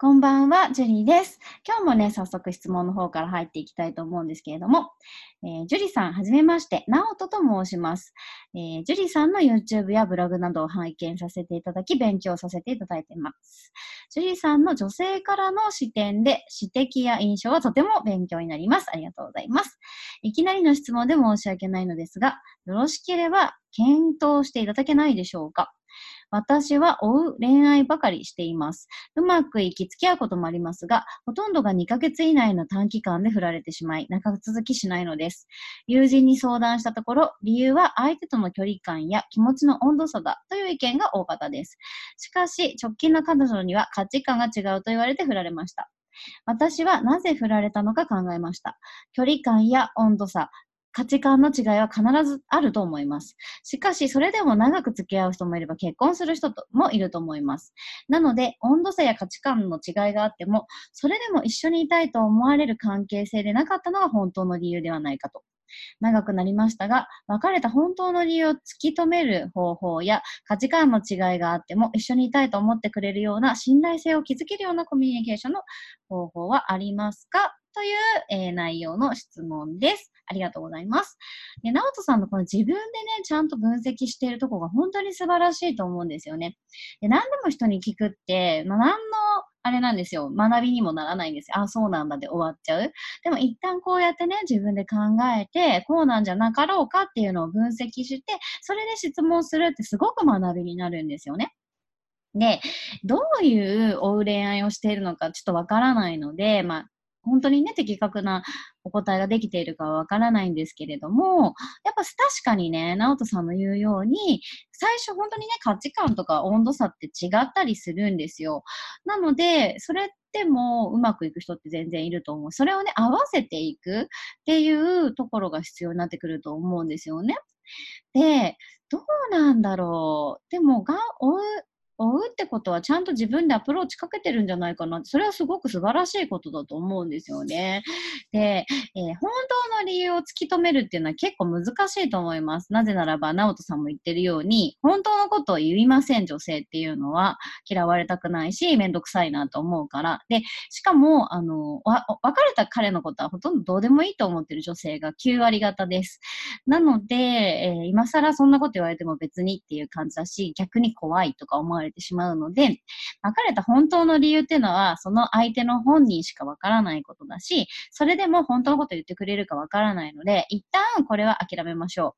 こんばんは、ジュリーです。今日もね、早速質問の方から入っていきたいと思うんですけれども、えー、ジュリーさん、はじめまして、ナオトと申します、えー、ジュリーさんの YouTube やブログなどを拝見させていただき、勉強させていただいています。ジュリーさんの女性からの視点で、指摘や印象はとても勉強になります。ありがとうございます。いきなりの質問で申し訳ないのですが、よろしければ検討していただけないでしょうか？私は追う恋愛ばかりしています。うまくいき付き合うこともありますが、ほとんどが2ヶ月以内の短期間で振られてしまい、長続きしないのです。友人に相談したところ、理由は相手との距離感や気持ちの温度差だという意見が多かったです。しかし、直近の彼女には価値観が違うと言われて振られました。私はなぜ振られたのか考えました。距離感や温度差、価値観の違いは必ずあると思います。しかし、それでも長く付き合う人もいれば結婚する人もいると思います。なので、温度差や価値観の違いがあっても、それでも一緒にいたいと思われる関係性でなかったのが本当の理由ではないかと。長くなりましたが、別れた本当の理由を突き止める方法や価値観の違いがあっても一緒にいたいと思ってくれるような信頼性を築けるようなコミュニケーションの方法はありますか？という、えー、内容の質問です。ありがとうございます。で、直人さんのこの自分でね、ちゃんと分析しているところが本当に素晴らしいと思うんですよね。で、何でも人に聞くって、まあ、何のあれなんですよ。学びにもならないんですよ。あ、そうなんだで終わっちゃう。でも一旦こうやってね、自分で考えて、こうなんじゃなかろうかっていうのを分析して、それで質問するってすごく学びになるんですよね。で、どういう追う恋愛をしているのかちょっとわからないので、まあ、本当にね、的確なお答えができているかはわからないんですけれども、やっぱ確かにね、直人さんの言うように、最初本当にね、価値観とか温度差って違ったりするんですよ。なので、それってもうまくいく人って全然いると思う。それをね、合わせていくっていうところが必要になってくると思うんですよね。で、どうなんだろう。でも、が、追う、追うってことはちゃんと自分でアプローチかけてるんじゃないかなそれはすごく素晴らしいことだと思うんですよね。で、えー、本当の理由を突き止めるっていうのは結構難しいと思います。なぜならば、直人さんも言ってるように、本当のことを言いません、女性っていうのは。嫌われたくないし、めんどくさいなと思うから。で、しかも、あの、別れた彼のことはほとんどどうでもいいと思ってる女性が9割方です。なので、えー、今更そんなこと言われても別にっていう感じだし、逆に怖いとか思われれてしまうので、別れた本当の理由っていうのは、その相手の本人しかわからないことだし、それでも本当のこと言ってくれるかわからないので、一旦これは諦めましょう。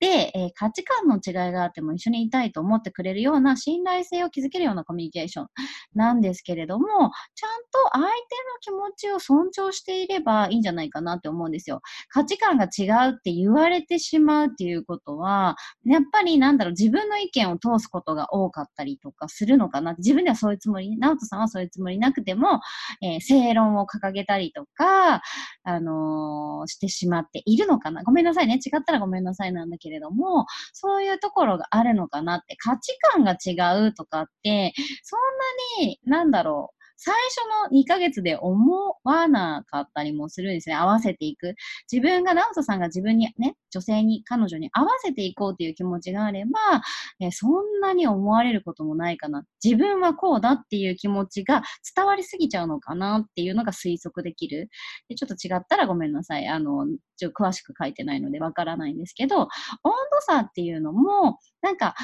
で、えー、価値観の違いがあっても一緒にいたいと思ってくれるような信頼性を築けるようなコミュニケーション なんですけれども、ちゃんと相手の気持ちを尊重していればいいんじゃないかなって思うんですよ。価値観が違うって言われてしまうっていうことは、やっぱりなんだろう、自分の意見を通すことが多かったりとかするのかな。自分ではそういうつもり、直人さんはそういうつもりなくても、えー、正論を掲げたりとか、あのー、してしまっているのかな。ごめんなさいね。違ったらごめんなさいなんだけど、けれども、そういうところがあるのかなって、価値観が違うとかって、そんなに、なんだろう、最初の2ヶ月で思わなかったりもするんですね。合わせていく。自分が、直人さんが自分にね、女性に、彼女に合わせていこうという気持ちがあれば、えそんなに思われることもないかな。自分はこうだっていう気持ちが伝わりすぎちゃうのかなっていうのが推測できる。でちょっと違ったらごめんなさい。あの、ちょ詳しく書いてないのでわからないんですけど、温度差っていうのも、なんか、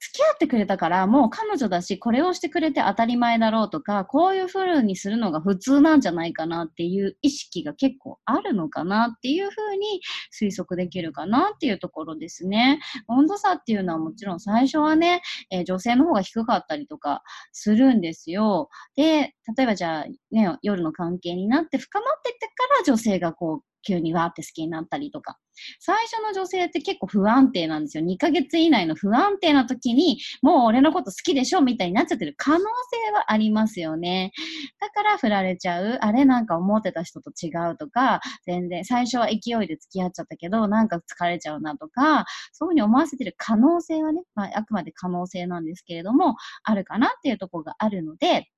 付き合ってくれたから、もう彼女だし、これをしてくれて当たり前だろうとか、こういう風にするのが普通なんじゃないかなっていう意識が結構あるのかなっていう風に推測できるかなっていうところですね。温度差っていうのはもちろん最初はね、えー、女性の方が低かったりとかするんですよ。で、例えばじゃあね、夜の関係になって深まってってから女性がこう急にわーって好きになったりとか。最初の女性って結構不安定なんですよ。2ヶ月以内の不安定な時に、もう俺のこと好きでしょみたいになっちゃってる可能性はありますよね。だから振られちゃう。あれなんか思ってた人と違うとか、全然最初は勢いで付き合っちゃったけど、なんか疲れちゃうなとか、そういうふうに思わせてる可能性はね、まあ、あくまで可能性なんですけれども、あるかなっていうとこがあるので、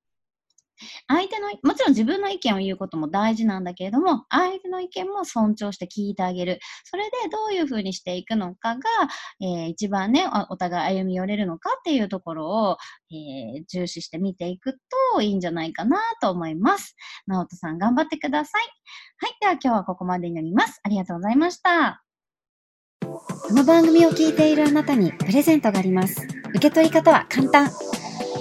相手の、もちろん自分の意見を言うことも大事なんだけれども、相手の意見も尊重して聞いてあげる。それでどういうふうにしていくのかが、えー、一番ねお、互い歩み寄れるのかっていうところを、えー、重視して見ていくといいんじゃないかなと思います。直人さん頑張ってください。はい。では今日はここまでになります。ありがとうございました。この番組を聞いているあなたにプレゼントがあります。受け取り方は簡単。